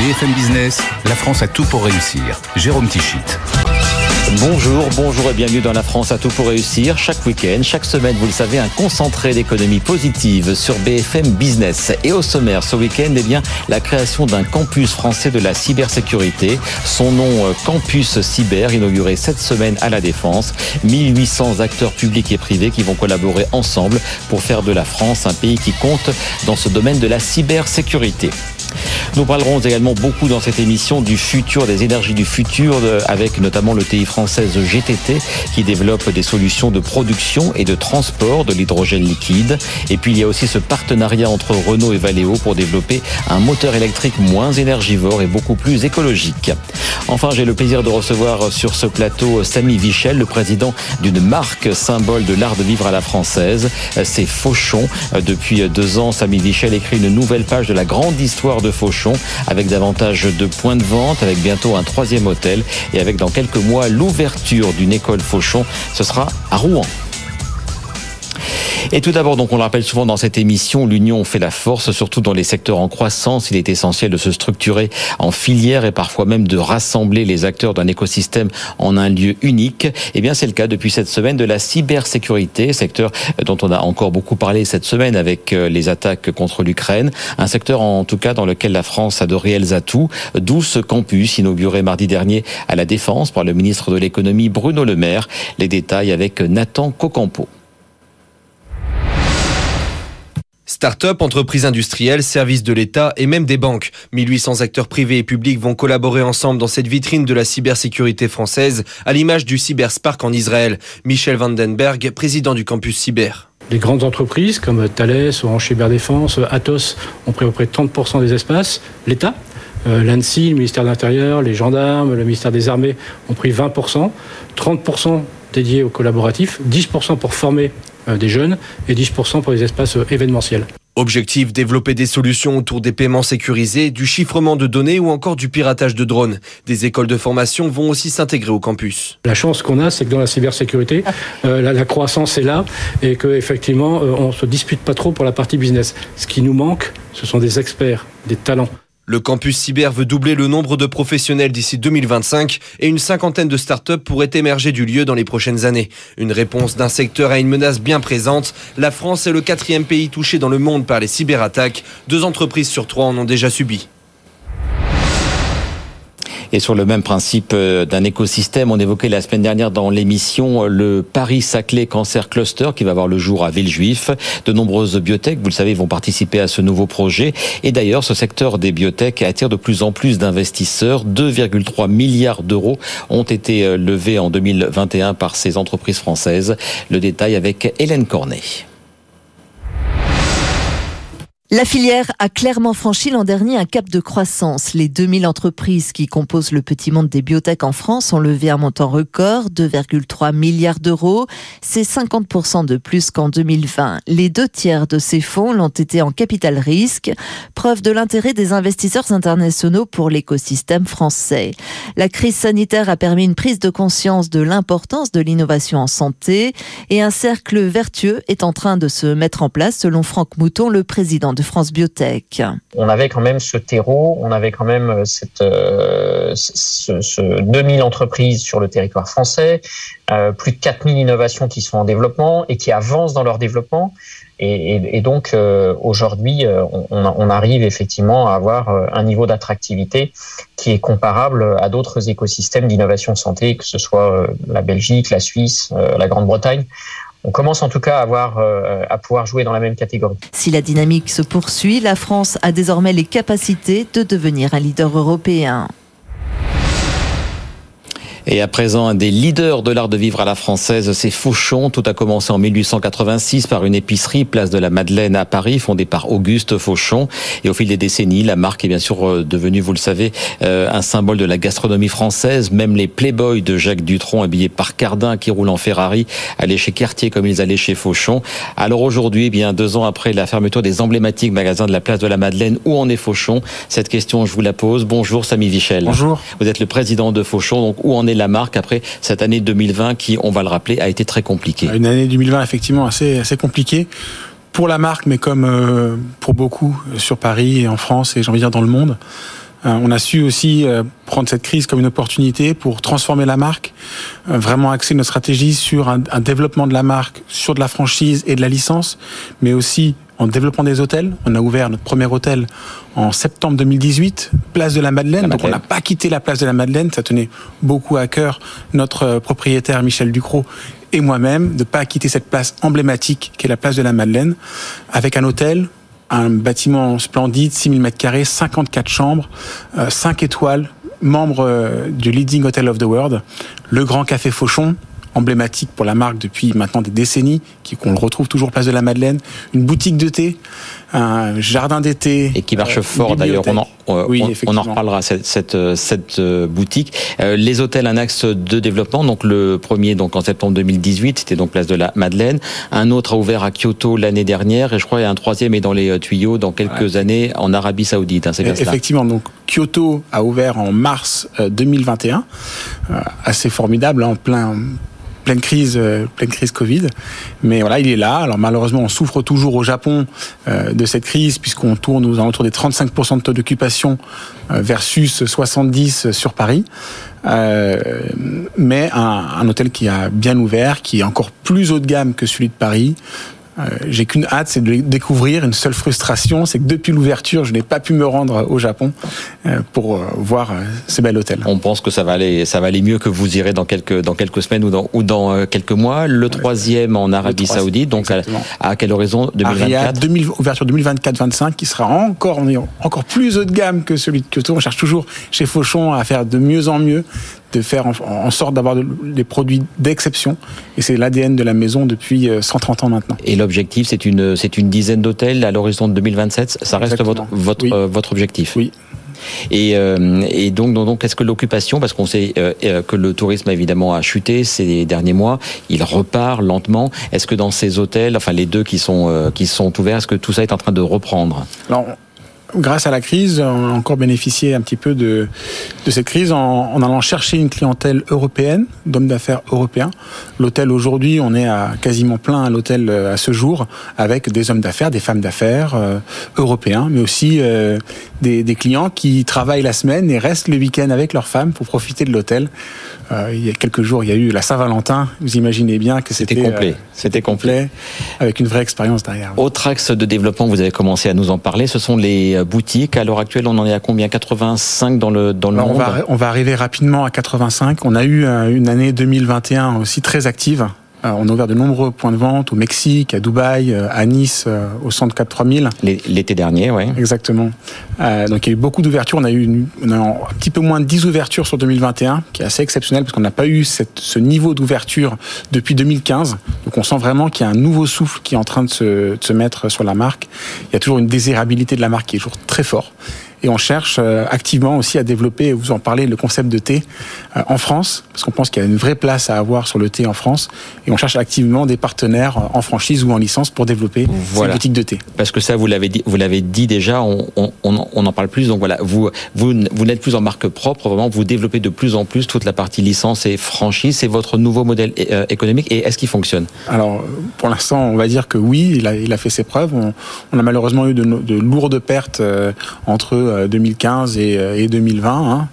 BFM Business, la France a tout pour réussir. Jérôme Tichit. Bonjour, bonjour et bienvenue dans la France à tout pour réussir. Chaque week-end, chaque semaine, vous le savez, un concentré d'économie positive sur BFM Business. Et au sommaire, ce week-end, eh bien, la création d'un campus français de la cybersécurité. Son nom, euh, Campus Cyber, inauguré cette semaine à la Défense. 1800 acteurs publics et privés qui vont collaborer ensemble pour faire de la France un pays qui compte dans ce domaine de la cybersécurité. Nous parlerons également beaucoup dans cette émission du futur, des énergies du futur, avec notamment le TI française GTT qui développe des solutions de production et de transport de l'hydrogène liquide. Et puis il y a aussi ce partenariat entre Renault et Valeo pour développer un moteur électrique moins énergivore et beaucoup plus écologique. Enfin, j'ai le plaisir de recevoir sur ce plateau Samy Vichel, le président d'une marque symbole de l'art de vivre à la française. C'est Fauchon. Depuis deux ans, Samy Vichel écrit une nouvelle page de la grande histoire de Fauchon, avec davantage de points de vente, avec bientôt un troisième hôtel et avec dans quelques mois l'ouverture d'une école Fauchon. Ce sera à Rouen. Et tout d'abord, donc on le rappelle souvent dans cette émission, l'union fait la force, surtout dans les secteurs en croissance. Il est essentiel de se structurer en filière et parfois même de rassembler les acteurs d'un écosystème en un lieu unique. Eh bien, c'est le cas depuis cette semaine de la cybersécurité, secteur dont on a encore beaucoup parlé cette semaine avec euh, les attaques contre l'Ukraine. Un secteur en tout cas dans lequel la France a de réels atouts. D'où ce campus inauguré mardi dernier à la Défense par le ministre de l'économie Bruno Le Maire. Les détails avec Nathan Cocampo. Start-up, entreprises industrielles, services de l'État et même des banques. 1800 acteurs privés et publics vont collaborer ensemble dans cette vitrine de la cybersécurité française, à l'image du Cyberspark en Israël. Michel Vandenberg, président du campus cyber. Les grandes entreprises comme Thales, Orange Cyberdéfense, Atos ont pris à peu près 30% des espaces. L'État, euh, l'ANSI, le ministère de l'Intérieur, les gendarmes, le ministère des Armées ont pris 20%, 30% dédiés aux collaboratifs, 10% pour former euh, des jeunes et 10% pour les espaces euh, événementiels. Objectif, développer des solutions autour des paiements sécurisés, du chiffrement de données ou encore du piratage de drones. Des écoles de formation vont aussi s'intégrer au campus. La chance qu'on a, c'est que dans la cybersécurité, euh, la, croissance est là et qu'effectivement, on ne se dispute pas trop pour la partie business. Ce qui nous manque, ce sont des experts, des talents. Le campus cyber veut doubler le nombre de professionnels d'ici 2025 et une cinquantaine de startups pourraient émerger du lieu dans les prochaines années. Une réponse d'un secteur à une menace bien présente. La France est le quatrième pays touché dans le monde par les cyberattaques. Deux entreprises sur trois en ont déjà subi. Et sur le même principe euh, d'un écosystème, on évoquait la semaine dernière dans l'émission euh, le Paris-Saclay Cancer Cluster qui va voir le jour à Villejuif. De nombreuses biotech, vous le savez, vont participer à ce nouveau projet. Et d'ailleurs, ce secteur des biotech attire de plus en plus d'investisseurs. 2,3 milliards d'euros ont été euh, levés en 2021 par ces entreprises françaises. Le détail avec Hélène Cornet. La filière a clairement franchi l'an dernier un cap de croissance. Les 2000 entreprises qui composent le petit monde des biotech en France ont levé un montant record, 2,3 milliards d'euros. C'est 50% de plus qu'en 2020. Les deux tiers de ces fonds l'ont été en capital risque, preuve de l'intérêt des investisseurs internationaux pour l'écosystème français. La crise sanitaire a permis une prise de conscience de l'importance de l'innovation en santé et un cercle vertueux est en train de se mettre en place selon Franck Mouton, le président de France Biotech. On avait quand même ce terreau, on avait quand même euh, cette, euh, ce, 2000 entreprises sur le territoire français, euh, plus de 4000 innovations qui sont en développement et qui avancent dans leur développement. Et, donc aujourd'hui, on, arrive effectivement à avoir un niveau d'attractivité qui est comparable à d'autres écosystèmes d'innovation santé, que ce soit la Belgique, la Suisse, la Grande-Bretagne on commence en tout cas à, avoir, euh, à pouvoir jouer dans la même catégorie. Si la dynamique se poursuit, la France a désormais les capacités de devenir un leader européen. Et à présent, un des leaders de l'art de vivre à la française, c'est Fauchon. Tout a commencé en 1886 par une épicerie, place de la Madeleine à Paris, fondée par Auguste Fauchon. Et au fil des décennies, la marque est bien sûr euh, devenue, vous le savez, euh, un symbole de la gastronomie française. Même les playboys de Jacques Dutronc, habillés par Cardin, qui roulent en Ferrari, allaient chez Cartier comme ils allaient chez Fauchon. Alors aujourd'hui, eh bien deux ans après la fermeture des emblématiques magasins de la place de la Madeleine, où en est Fauchon? Cette question, je vous la pose. Bonjour, Samy Vichel. Bonjour. Vous êtes le président de Fauchon, donc où en est la marque après cette année 2020 qui, on va le rappeler, a été très compliquée Une année 2020 effectivement assez, assez compliquée pour la marque, mais comme euh, pour beaucoup sur Paris et en France et j'ai envie dire dans le monde. on a su aussi prendre cette crise comme une opportunité pour transformer la marque, vraiment axer notre stratégie sur un développement de la marque, sur de la franchise et de la licence, mais aussi en développement des hôtels. On a ouvert notre premier hôtel en septembre 2018, place de la Madeleine. Donc on n'a pas quitté la place de la Madeleine. Ça tenait beaucoup à cœur notre euh, propriétaire Michel Ducrot et moi-même de pas quitter cette place emblématique qui est la place de la Madeleine, avec un hôtel, un bâtiment splendide, 6000 mètres carrés, 54 chambres, 5 euh, étoiles, membre euh, du Leading Hotel of the World, le Grand Café Fauchon, emblématique pour la marque depuis maintenant des décennies, qu'on le retrouve toujours place de la Madeleine, une boutique de thé, un jardin d'été. Et qui marche euh, fort d'ailleurs, on, en, on, en reparlera, cette, cette, cette euh, boutique. Euh, les hôtels, un axe de développement, donc le premier donc en septembre 2018, c'était donc place de la Madeleine, un autre a ouvert à Kyoto l'année dernière, et je crois un troisième est dans les tuyaux dans quelques années en Arabie Saoudite, hein, bien Effectivement, donc Kyoto a ouvert en mars 2021, assez formidable, en plein pleine crise, euh, pleine crise Covid. Mais voilà, il est là. Alors malheureusement, on souffre toujours au Japon euh, de cette crise puisqu'on tourne aux alentours des 35% de taux d'occupation euh, versus 70% sur Paris. mais un, hôtel qui a bien ouvert, qui est encore plus haut de gamme que celui de Paris, j'ai qu'une hâte, c'est de découvrir. Une seule frustration, c'est que depuis l'ouverture, je n'ai pas pu me rendre au Japon euh, pour euh, voir ces bel hôtel. On pense que ça va aller, ça va aller mieux que vous irez dans quelques dans quelques semaines ou dans ou dans quelques mois. Le troisième en Arabie Saoudite, donc à, à, quel horizon 2024 2000, Ouverture 2024-25, qui sera encore encore plus haut de gamme que celui de Kyoto. On cherche toujours chez Fauchon à faire de mieux en mieux, de faire en, sorte d'avoir des produits d'exception. Et c'est l'ADN de la maison depuis 130 euh, ans maintenant. Et l'objectif, c'est une, c'est une dizaine d'hôtels à l'horizon de 2027. Ça reste votre, votre, euh, votre objectif Oui. Et, euh, et, donc, donc, donc est-ce que l'occupation, parce qu'on sait que le tourisme évidemment a chuté ces derniers mois, il repart lentement. Est-ce que dans ces hôtels, enfin les deux qui sont qui sont ouverts, est-ce que tout ça est en train de reprendre? Alors, grâce à la crise, on a encore bénéficié un petit peu de, de cette crise en, en, allant chercher une clientèle européenne, d'hommes d'affaires européens. L'hôtel aujourd'hui, on est à quasiment plein à l'hôtel euh, à ce jour, avec des hommes d'affaires, des femmes d'affaires euh, européens, mais aussi euh, des, des, clients qui travaillent la semaine et restent le week-end avec leurs femmes pour profiter de l'hôtel. Euh, il y a quelques jours, il y a eu la Saint-Valentin. Vous imaginez bien que c'était complet. c'était complet, avec une vraie expérience derrière. Autre axe de développement, vous avez commencé à nous en parler, ce sont les boutiques. À l'heure actuelle, on en est à combien? 85 dans le, dans le monde on va, on va arriver rapidement à 85. On a eu euh, une année 2021 aussi très active. Euh, on a ouvert de nombreux points de vente au Mexique, à Dubaï, euh, à Nice, au centre 4 3000. L'été dernier, oui. Exactement. donc il y a eu beaucoup d'ouvertures. On a eu on a un petit peu moins de 10 ouvertures sur 2021, qui est assez exceptionnel parce qu'on n'a pas eu cette, ce niveau d'ouverture depuis 2015. Donc on sent vraiment qu'il y a un nouveau souffle qui est en train de se, de se mettre sur la marque. Il y a toujours une désirabilité de la marque qui est toujours très fort et on cherche euh, activement aussi à développer, vous en parlez, le concept de thé euh, en France, parce qu'on pense qu'il y a une vraie place à avoir sur le thé en France, et on cherche activement des partenaires euh, en franchise ou en licence pour développer voilà. ces boutiques de thé. Parce que ça, vous l'avez dit, vous l'avez dit déjà, on, on, on, en parle plus, donc voilà, vous, vous, vous n'êtes plus en marque propre, vraiment, vous développez de plus en plus toute la partie licence et franchise, c'est votre nouveau modèle économique, et est-ce qu'il fonctionne? Alors, pour l'instant, on va dire que oui, il a, il a fait ses preuves, on, on a malheureusement eu de, de lourdes pertes entre 2015 et, 2020. Euh, hein.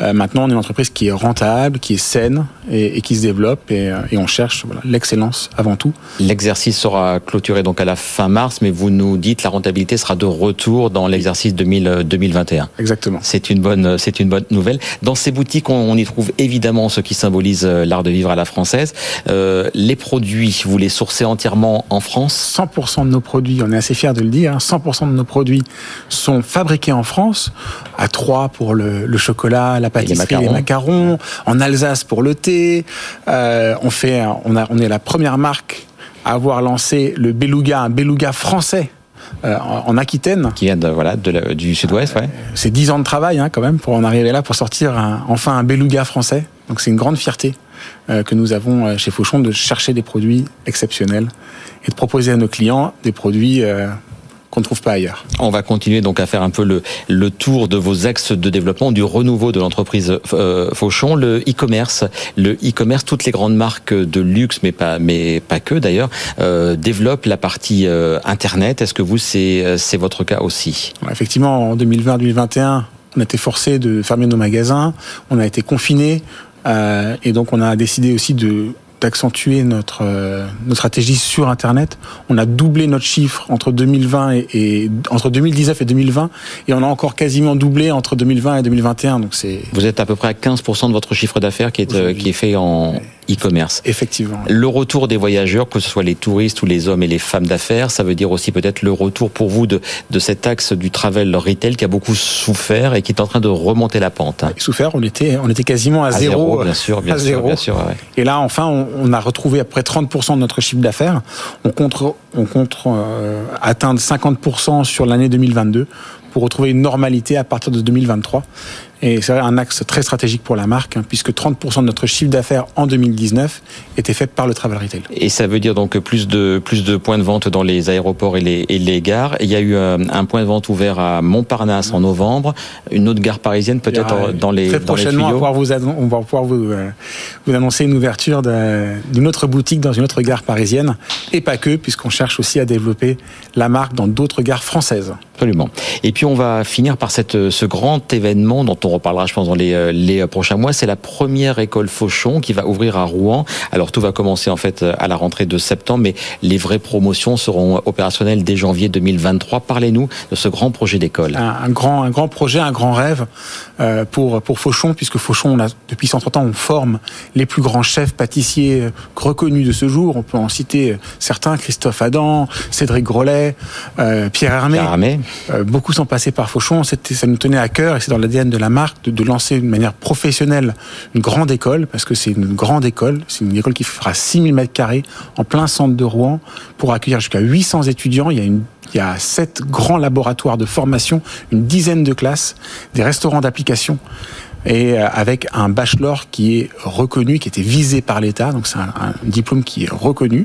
Euh, maintenant, on est une entreprise qui est rentable, qui est saine et, qui se développe et, euh, on cherche l'excellence avant tout. L'exercice sera clôturé donc à la fin mars, mais vous nous dites la rentabilité sera de retour dans l'exercice 2021. Exactement. C'est une bonne, c'est une bonne nouvelle. Dans ces boutiques, on, y trouve évidemment ce qui symbolise l'art de vivre à la française. les produits, vous les sourcez entièrement en France? 100% de nos produits, on est assez fiers de le dire, 100% hein, de nos produits sont fabriqués en France France, à Troyes pour le, chocolat, la pâtisserie, les macarons. en Alsace pour le thé. Euh, on fait, on, a, on est la première marque à avoir lancé le beluga, un beluga français. Euh, en Aquitaine. Qui vient de, voilà, de du sud-ouest, ouais. C'est dix ans de travail hein, quand même pour en arriver là, pour sortir enfin un beluga français. Donc c'est une grande fierté euh, que nous avons chez Fauchon de chercher des produits exceptionnels et de proposer à nos clients des produits qu'on ne trouve pas ailleurs. On va continuer donc à faire un peu le, le tour de vos axes de développement, du renouveau de l'entreprise euh, Fauchon, le e-commerce. Le e-commerce, toutes les grandes marques de luxe, mais pas, mais pas que d'ailleurs, euh, développent la partie euh, Internet. Est-ce que vous, c'est, c'est votre cas aussi? Effectivement, en 2020-2021, on a été forcé de fermer nos magasins, on a été confinés, et donc on a décidé aussi de d'accentuer notre, euh, notre stratégie sur Internet. On a doublé notre chiffre entre 2020 et, et, entre 2019 et 2020, et on a encore quasiment doublé entre 2020 et 2021. Donc c'est. Vous êtes à peu près à 15% de votre chiffre d'affaires qui est euh, qui est fait en e-commerce. Effectivement. Le retour des voyageurs, que ce soit les touristes ou les hommes et les femmes d'affaires, ça veut dire aussi peut-être le retour pour vous de, de cet axe du travel retail qui a beaucoup souffert et qui est en train de remonter la pente. Hein. Souffert, on était, on était quasiment à, zéro, Bien sûr, bien sûr, bien sûr. Ouais. Et là, enfin, on, on, a retrouvé à peu près 30% de notre chiffre d'affaires. On compte, on compte euh, atteindre 50% sur l'année 2022 pour retrouver une normalité à partir de 2023. Et c'est un axe très stratégique pour la marque, hein, puisque 30% de notre chiffre d'affaires en 2019 était fait par le travel retail. Et ça veut dire donc plus de, plus de points de vente dans les aéroports et les, et les gares. Il y a eu un, un, point de vente ouvert à Montparnasse en novembre, une autre gare parisienne peut-être dans les Très prochainement, dans les on, va vous, on va pouvoir vous, euh, vous annoncer une ouverture d'une autre boutique dans une autre gare parisienne, et pas que, puisqu'on cherche aussi à développer la marque dans d'autres gares françaises. Absolument. Et puis on va finir par cette, ce grand événement dont on reparlera, je pense, dans les, les prochains mois. C'est la première école Fauchon qui va ouvrir à Rouen. Alors tout va commencer en fait à la rentrée de septembre, mais les vraies promotions seront opérationnelles dès janvier 2023. Parlez-nous de ce grand projet d'école. Un, un, grand, un grand projet, un grand rêve euh, pour pour Fauchon, puisque Fauchon, on a, depuis 130 ans, on forme les plus grands chefs pâtissiers reconnus de ce jour. On peut en citer certains Christophe Cédric Grolet, euh, Pierre Hermé. Pierre Hermé. Euh, beaucoup sont passés par Fauchon. Ça nous tenait à cœur et c'est dans l'ADN de la marque de, de, lancer d'une manière professionnelle une grande école, parce que c'est une grande école. C'est une école qui fera 6000 mètres carrés en plein centre de Rouen pour accueillir jusqu'à 800 étudiants. Il y a une il y a sept grands laboratoires de formation, une dizaine de classes, des restaurants d'application et avec un bachelor qui est reconnu, qui était visé par l'État, donc c'est un, un, diplôme qui est reconnu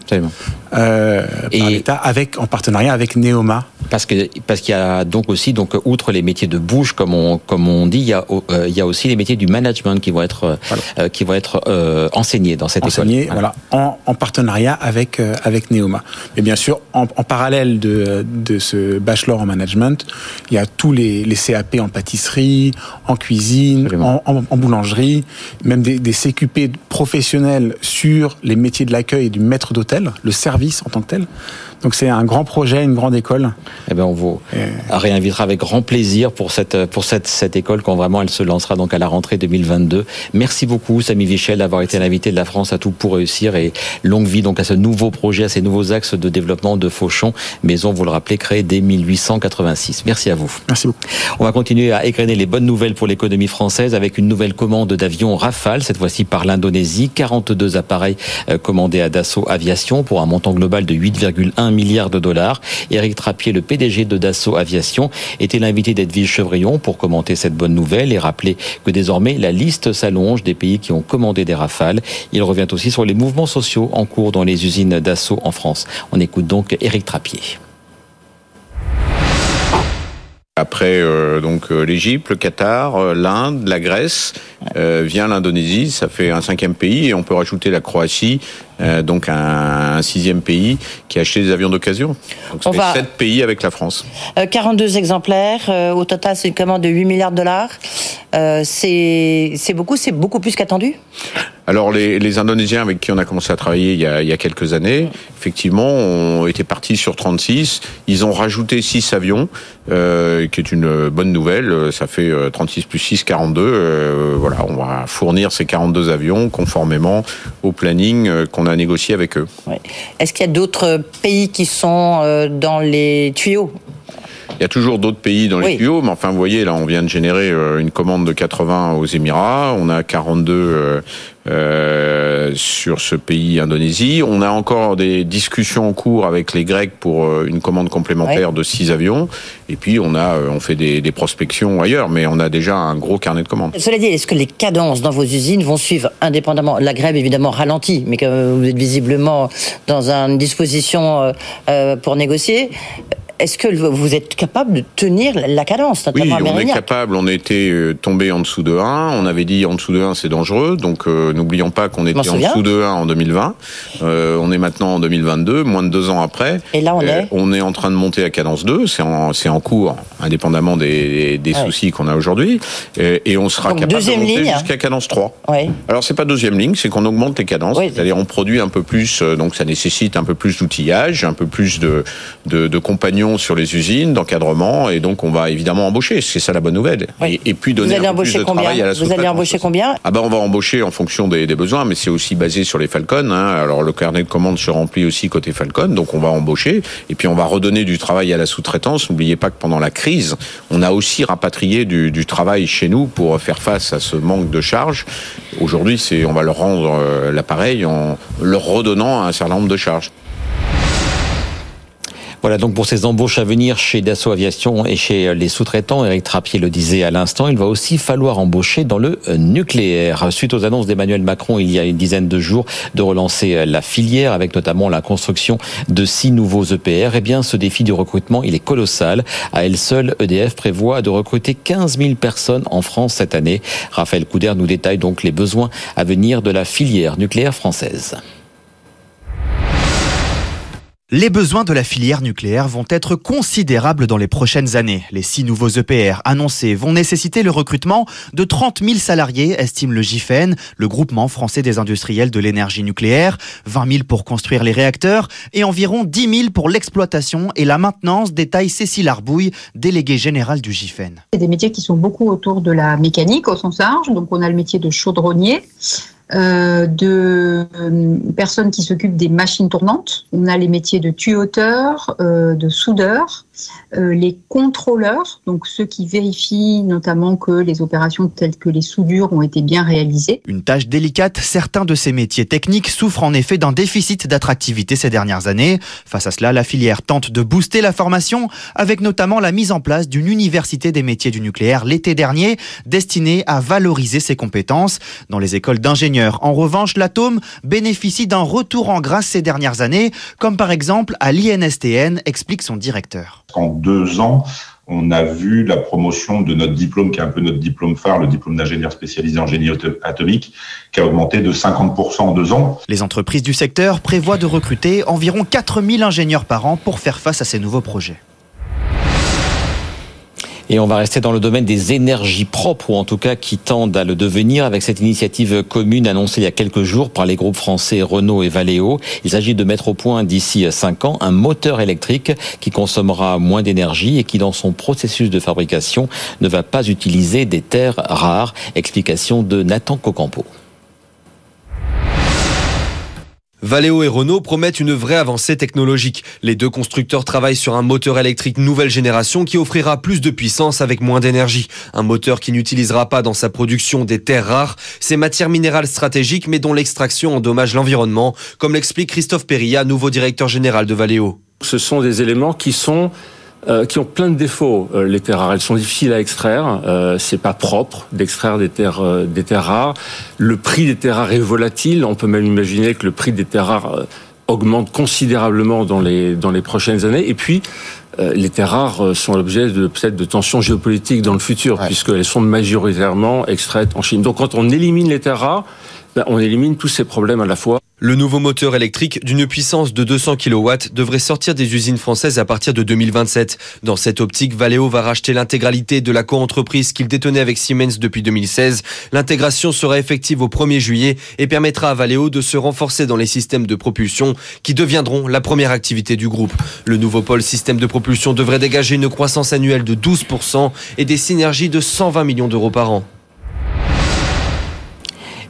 euh, par l'État, avec en partenariat avec Neoma. Parce que parce qu'il y a donc aussi donc outre les métiers de bouche comme on comme on dit, il y a euh, il y a aussi les métiers du management qui vont être voilà. euh, qui vont être euh, enseignés dans cette enseignés, école. Voilà, en, en partenariat avec avec Neoma. Mais bien sûr, en, en, parallèle de de ce bachelor en management, il y a tous les les CAP en pâtisserie, en cuisine, en, en, boulangerie, même des, des, CQP professionnels sur les métiers de l'accueil et du maître d'hôtel, le service en tant que tel. Donc c'est un grand projet, une grande école. Eh bien, on vous réinvitera avec grand plaisir pour cette pour cette cette école quand vraiment elle se lancera donc à la rentrée 2022. Merci beaucoup Samy Vichel d'avoir été l'invité de la France à tout pour réussir et longue vie donc à ce nouveau projet, à ces nouveaux axes de développement de Fauchon, maison vous le rappelez créée dès 1886. Merci à vous. Merci beaucoup. On va continuer à égrener les bonnes nouvelles pour l'économie française avec une nouvelle commande d'avions Rafale cette fois-ci par l'Indonésie, 42 appareils commandés à Dassault Aviation pour un montant global de 8,1 milliards de dollars. Éric Trappier, le PDG de Dassault Aviation, était l'invité d'Edwige Chevrillon pour commenter cette bonne nouvelle et rappeler que désormais la liste s'allonge des pays qui ont commandé des rafales. Il revient aussi sur les mouvements sociaux en cours dans les usines Dassault en France. On écoute donc Éric Trappier. Après euh, donc euh, l'Égypte, le Qatar, euh, l'Inde, la Grèce, vient l'Indonésie, ça fait un cinquième pays et on peut rajouter la Croatie, donc un, un, sixième pays qui a acheté des avions d'occasion. Donc ça fait va... sept pays avec la France. 42 exemplaires, au total c'est une commande de 8 milliards de dollars. c'est beaucoup, c'est beaucoup plus qu'attendu? Alors les, Indonésiens avec qui on a commencé à travailler il y a, quelques années, effectivement, ont été partis sur 36. Ils ont rajouté 6 avions, euh, qui est une bonne nouvelle. Ça fait 36 plus 6, 42. Euh, voilà, on va fournir ces 42 avions conformément au planning qu'on a négocié avec eux. Est-ce qu'il y a d'autres pays qui sont dans les tuyaux il y a toujours d'autres pays dans les oui. tuyaux, mais enfin, vous voyez, là, on vient de générer une commande de 80 aux Émirats. On a 42 euh, sur ce pays Indonésie. On a encore des discussions en cours avec les Grecs pour une commande complémentaire oui. de 6 avions. Et puis, on a, on fait des, des, prospections ailleurs, mais on a déjà un gros carnet de commandes. Cela dit, est-ce que les cadences dans vos usines vont suivre indépendamment? La grève, évidemment, ralentit, mais que vous êtes visiblement dans une disposition euh, pour négocier est-ce que vous êtes capable de tenir la cadence, notamment Oui, on est capable. On était euh, tombé en dessous de 1. On avait dit en dessous de 1, c'est dangereux. Donc, euh, n'oublions pas qu'on était en dessous de 1 en 2020. Euh, on est maintenant en 2022, moins de deux ans après. Et là, on est On est en train de monter à cadence 2. C'est en, en cours, indépendamment des, des soucis qu'on a aujourd'hui. Et, et, on sera capable de monter jusqu'à cadence 3. Oui. Alors, c'est pas deuxième ligne, c'est qu'on augmente les cadences. C'est-à-dire, on produit un peu plus, donc ça nécessite un peu plus d'outillage, un peu plus de, de, de compagnons sur les usines, d'encadrement, et donc on va évidemment embaucher. C'est ça la bonne nouvelle. Et, puis donner un peu plus de travail à la Vous allez embaucher combien Ah ben on va embaucher en fonction des, des besoins, mais c'est aussi basé sur les Falcon. Hein. Alors le carnet de commandes se remplit aussi côté Falcon, donc on va embaucher, et puis on va redonner du travail à la sous-traitance. N'oubliez pas que pendant la crise, on a aussi rapatrié du, du travail chez nous pour faire face à ce manque de charges. Aujourd'hui, c'est on va leur rendre euh, l'appareil en leur redonnant un certain nombre de charges. Voilà donc pour ces embauches à venir chez Dassault Aviation et chez les sous-traitants, Eric Trappier le disait à l'instant, il va aussi falloir embaucher dans le nucléaire. Suite aux annonces d'Emmanuel Macron il y a une dizaine de jours de relancer la filière avec notamment la construction de six nouveaux EPR, eh bien ce défi du recrutement il est colossal. À elle seule, EDF prévoit de recruter 15 000 personnes en France cette année. Raphaël Couder nous détaille donc les besoins à venir de la filière nucléaire française. Les besoins de la filière nucléaire vont être considérables dans les prochaines années. Les six nouveaux EPR annoncés vont nécessiter le recrutement de 30 000 salariés, estime le GIFEN, le groupement français des industriels de l'énergie nucléaire, 20 000 pour construire les réacteurs et environ 10 000 pour l'exploitation et la maintenance, détaille Cécile Arbouille, déléguée générale du GIFEN. C'est des métiers qui sont beaucoup autour de la mécanique au sens large, donc on a le métier de chaudronnier, de euh, personnes qui s'occupent des machines tournantes. On a les métiers de tuyauteur, euh, de soudeur, euh, les contrôleurs, donc ceux qui vérifient notamment que les opérations telles que les soudures ont été bien réalisées. Une tâche délicate, certains de ces métiers techniques souffrent en effet d'un déficit d'attractivité ces dernières années. Face à cela, la filière tente de booster la formation avec notamment la mise en place d'une université des métiers du nucléaire l'été dernier destinée à valoriser ses compétences. Dans les écoles d'ingénieurs, en revanche, l'atome bénéficie d'un retour en grâce ces dernières années, comme par exemple à l'INSTN, explique son directeur. En deux ans, on a vu la promotion de notre diplôme, qui est un peu notre diplôme phare, le diplôme d'ingénieur spécialisé en génie atomique, qui a augmenté de 50% en deux ans. Les entreprises du secteur prévoient de recruter environ 4000 ingénieurs par an pour faire face à ces nouveaux projets. Et on va rester dans le domaine des énergies propres, ou en tout cas qui tendent à le devenir, avec cette initiative commune annoncée il y a quelques jours par les groupes français Renault et Valeo. Il s'agit de mettre au point d'ici cinq ans un moteur électrique qui consommera moins d'énergie et qui, dans son processus de fabrication, ne va pas utiliser des terres rares. Explication de Nathan Cocampo. Valeo et Renault promettent une vraie avancée technologique. Les deux constructeurs travaillent sur un moteur électrique nouvelle génération qui offrira plus de puissance avec moins d'énergie. Un moteur qui n'utilisera pas dans sa production des terres rares, ces matières minérales stratégiques mais dont l'extraction endommage l'environnement, comme l'explique Christophe Perilla, nouveau directeur général de Valeo. Ce sont des éléments qui sont euh, qui ont plein de défauts. Euh, les terres rares, elles sont difficiles à extraire. Euh, c'est pas propre d'extraire des terres euh, des terres rares. Le prix des terres rares est volatile. On peut même imaginer que le prix des terres rares augmente considérablement dans les dans les prochaines années. Et puis les terres rares sont l'objet de peut-être de tensions géopolitiques dans le futur, puisqu'elles sont majoritairement extraites en Chine. Donc quand on élimine les terres rares, ben, on élimine tous ces problèmes à la fois. Le nouveau moteur électrique d'une puissance de 200 kW devrait sortir des usines françaises à partir de 2027. Dans cette optique, Valeo va racheter l'intégralité de la co-entreprise qu'il détenait avec Siemens depuis 2016. L'intégration sera effective au 1er juillet et permettra à Valeo de se renforcer dans les systèmes de propulsion qui deviendront la première activité du groupe. Le nouveau pôle système de propulsion devrait dégager une croissance annuelle de 12% et des synergies de 120 millions d'euros par an.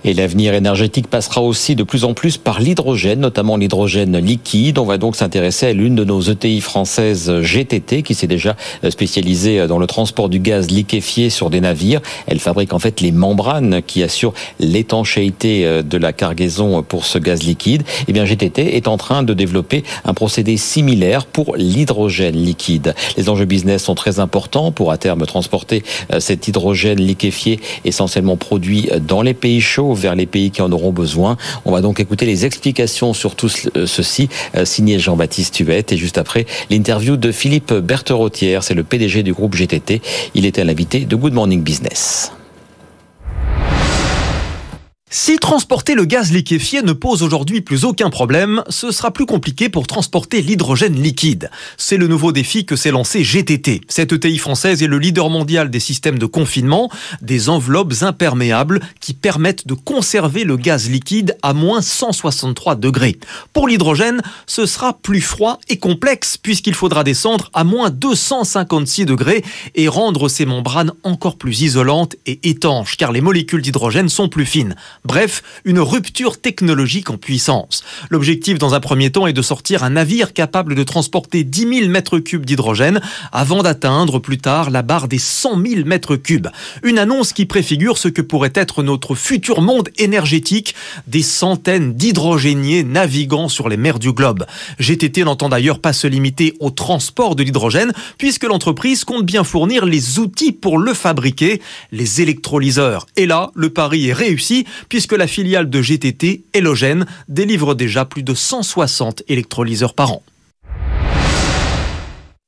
Et l'avenir énergétique passera aussi de plus en plus par l'hydrogène, notamment l'hydrogène liquide. On va donc s'intéresser à l'une de nos ETI françaises GTT qui s'est déjà spécialisée dans le transport du gaz liquéfié sur des navires. Elle fabrique en fait les membranes qui assurent l'étanchéité de la cargaison pour ce gaz liquide. Et eh bien GTT est en train de développer un procédé similaire pour l'hydrogène liquide. Les enjeux business sont très importants pour à terme transporter cet hydrogène liquéfié essentiellement produit dans les pays chauds vers les pays qui en auront besoin. On va donc écouter les explications sur tout ceci, signé Jean-Baptiste Huette. Et juste après, l'interview de Philippe Bertherotière, c'est le PDG du groupe GTT. Il était l'invité de Good Morning Business. Si transporter le gaz liquéfié ne pose aujourd'hui plus aucun problème, ce sera plus compliqué pour transporter l'hydrogène liquide. C'est le nouveau défi que s'est lancé GTT. Cette ETI française est le leader mondial des systèmes de confinement, des enveloppes imperméables qui permettent de conserver le gaz liquide à moins 163 degrés. Pour l'hydrogène, ce sera plus froid et complexe puisqu'il faudra descendre à moins 256 degrés et rendre ces membranes encore plus isolantes et étanches car les molécules d'hydrogène sont plus fines. Bref, une rupture technologique en puissance. L'objectif dans un premier temps est de sortir un navire capable de transporter 10 000 mètres cubes d'hydrogène avant d'atteindre plus tard la barre des 100 000 mètres cubes. Une annonce qui préfigure ce que pourrait être notre futur monde énergétique, des centaines d'hydrogéniers naviguant sur les mers du globe. GTT n'entend d'ailleurs pas se limiter au transport de l'hydrogène puisque l'entreprise compte bien fournir les outils pour le fabriquer, les électrolyseurs. Et là, le pari est réussi puisque la filiale de GTT, Elogen, délivre déjà plus de 160 électrolyseurs par an.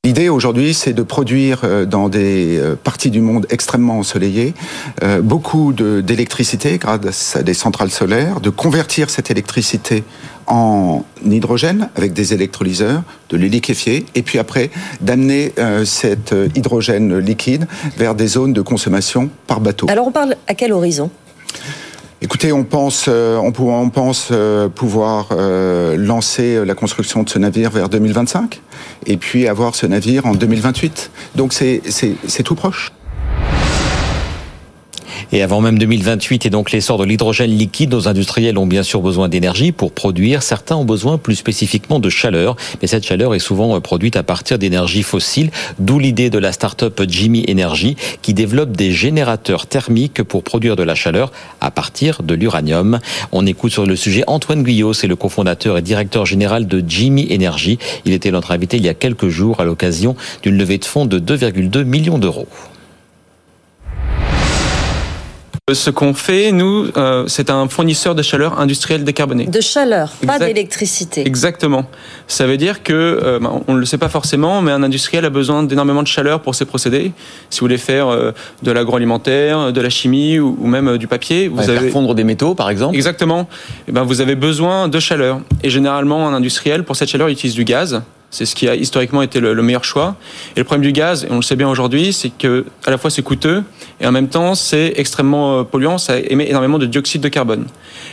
L'idée aujourd'hui, c'est de produire euh, dans des euh, parties du monde extrêmement ensoleillées euh, beaucoup d'électricité grâce à des centrales solaires, de convertir cette électricité en hydrogène avec des électrolyseurs, de les liquéfier et puis après d'amener cet hydrogène liquide vers des zones de consommation par bateau. Alors on parle à quel horizon? Écoutez, on pense, euh, on, pense euh, pouvoir euh, lancer la construction de ce navire vers 2025 et puis avoir ce navire en 2028. Donc c'est tout proche. Et avant même 2028 et donc l'essor de l'hydrogène liquide, nos industriels ont bien sûr besoin d'énergie pour produire. Certains ont besoin plus spécifiquement de chaleur, mais cette chaleur est souvent euh, produite à partir d'énergie fossile, d'où l'idée de la start-up Jimmy Energy qui développe des générateurs thermiques pour produire de la chaleur à partir de l'uranium. On écoute sur le sujet Antoine Guyot, c'est le cofondateur et directeur général de Jimmy Energy. Il était notre invité il y a quelques jours à l'occasion d'une levée de fonds de 2,2 millions d'euros. Ce qu'on fait, nous, euh, c'est un fournisseur de chaleur industrielle décarbonée. De chaleur, pas d'électricité. Exactement. Ça veut dire que, euh, ben, on ne le sait pas forcément, mais un industriel a besoin d'énormément de chaleur pour ses procédés. Si vous voulez faire euh, de l'agroalimentaire, de la chimie ou, même du papier, vous allez fondre des métaux, par exemple. Exactement. Et eh ben, vous avez besoin de chaleur. Et généralement, un industriel, pour cette chaleur, il utilise du gaz. C'est ce qui a historiquement été le, meilleur choix. Et le problème du gaz, et on le sait bien aujourd'hui, c'est que à la fois c'est coûteux et en même temps c'est extrêmement euh, polluant, ça émet énormément de dioxyde de carbone.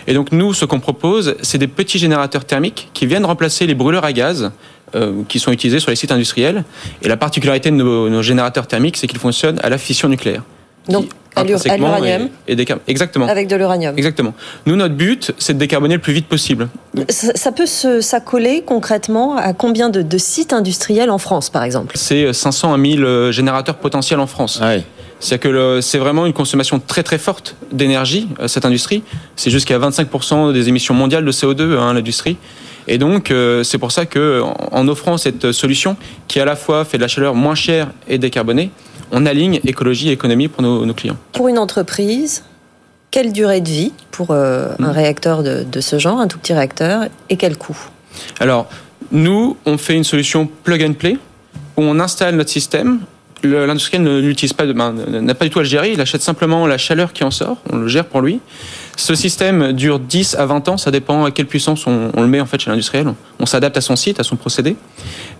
Et donc nous, ce qu'on propose, c'est des petits générateurs thermiques qui viennent remplacer les brûleurs à gaz euh, qui sont utilisés sur les sites industriels. Et la particularité de nos, nos générateurs thermiques, c'est qu'ils fonctionnent à la fission nucléaire. Donc, à l'uranium et, Exactement. Avec de l'uranium. Exactement. Nous, notre but, c'est de décarboner le plus vite possible. Ça, peut s'accoler concrètement à combien de, sites industriels en France, par exemple? C'est 500 à 1000 générateurs potentiels en France. C'est-à-dire que c'est vraiment une consommation très très forte d'énergie, euh, cette industrie. C'est jusqu'à 25% des émissions mondiales de CO2, hein, l'industrie. Et donc, euh, c'est pour ça que, en offrant cette solution, qui à la fois fait de la chaleur moins chère et décarbonée, on aligne écologie et économie pour nos, clients. Pour une entreprise, quelle durée de vie pour euh, un hmm. réacteur de, ce genre, un tout petit réacteur, et quel coût? Alors, nous, on fait une solution plug and play, où on installe notre système. L'industriel ne l'utilise pas, ben, n'a pas du tout à le gérer, il achète simplement la chaleur qui en sort, on le gère pour lui. Ce système dure 10 à 20 ans, ça dépend à quelle puissance on, le met en fait chez l'industriel. On s'adapte à son site, à son procédé.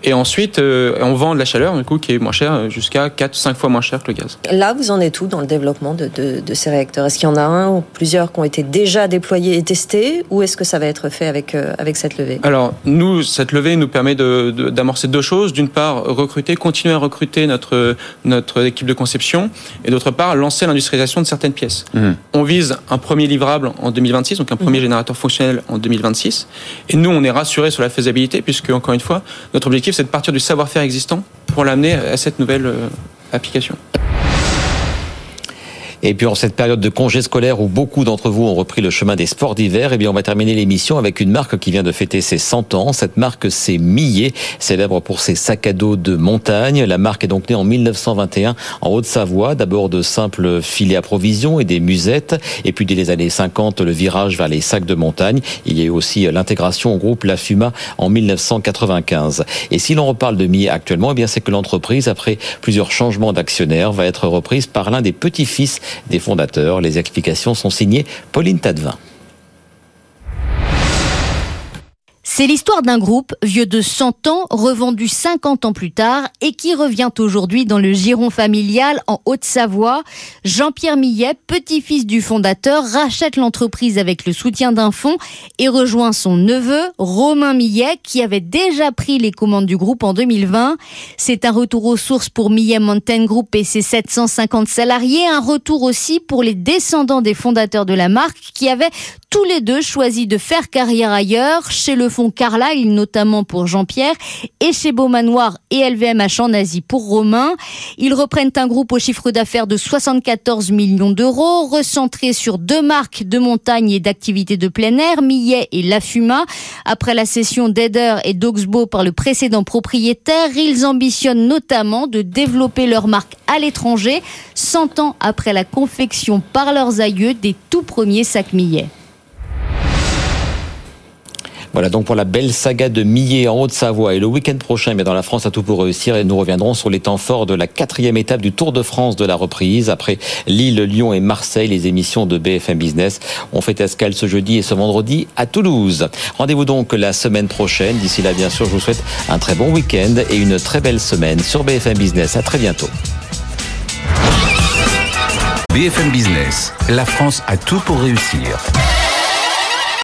Et ensuite, euh, on vend de la chaleur, du coup, qui est moins cher, jusqu'à 4-5 fois moins cher que le gaz. Là, vous en êtes où dans le développement de, ces réacteurs? Est-ce qu'il y en a un ou plusieurs qui ont été déjà déployés et testés Ou est-ce que ça va être fait avec, euh, avec cette levée? Alors, nous, cette levée nous permet d'amorcer deux choses. D'une part, recruter, continuer à recruter notre, notre équipe de conception. Et d'autre part, lancer l'industrialisation de certaines pièces. Mmh. On vise un premier livre en 2026, donc un premier mhm. générateur fonctionnel en 2026. Et nous, on est rassurés sur la faisabilité, puisque, encore une fois, notre objectif, c'est de partir du savoir-faire existant pour l'amener à cette nouvelle euh, application. Et puis en cette période de congé scolaire où beaucoup d'entre vous ont repris le chemin des sports d'hiver, eh bien on va terminer l'émission avec une marque qui vient de fêter ses 100 ans. Cette marque c'est Millet, célèbre pour ses sacs à dos de montagne. La marque est donc née en 1921 en Haute-Savoie, d'abord de simples filets à provisions et des musettes, et puis dès les années 50 le virage vers les sacs de montagne. Il y a eu aussi l'intégration au groupe La Fuma en 1995. Et si l'on reparle de Millet actuellement, eh bien c'est que l'entreprise, après plusieurs changements d'actionnaires, va être reprise par l'un des petits-fils des fondateurs. Les explications sont signées Pauline Tadevin. C'est l'histoire d'un groupe vieux de 100 ans, revendu 50 ans plus tard et qui revient aujourd'hui dans le giron familial en Haute-Savoie. Jean-Pierre Millet, petit-fils du fondateur, rachète l'entreprise avec le soutien d'un fonds et rejoint son neveu, Romain Millet, qui avait déjà pris les commandes du groupe en 2020. C'est un retour aux sources pour Millet Mountain Group et ses 750 salariés, un retour aussi pour les descendants des fondateurs de la marque qui avaient tous les deux choisi de faire carrière ailleurs, chez le fonds Carlyle notamment pour Jean-Pierre, et chez Beaumanoir et LVMH en Asie pour Romain. Ils reprennent un groupe au chiffre d'affaires de 74 millions d'euros, recentré sur deux marques de montagne et d'activités de plein air, Millet et La Fuma. Après la cession d'Eder et d'Oxbow par le précédent propriétaire, ils ambitionnent notamment de développer leur marque à l'étranger, 100 ans après la confection par leurs aïeux des tout premiers sacs Millet. Voilà donc pour la belle saga de Millet en Haute-Savoie. Et le week-end prochain, mais dans la France à tout pour réussir, et nous reviendrons sur les temps forts de la quatrième étape du Tour de France de la reprise. Après Lille, Lyon et Marseille, les émissions de BFM Business ont fait escale ce jeudi et ce vendredi à Toulouse. Rendez-vous donc la semaine prochaine. D'ici là, bien sûr, je vous souhaite un très bon week-end et une très belle semaine sur BFM Business. À très bientôt. BFM Business, la France a tout pour réussir.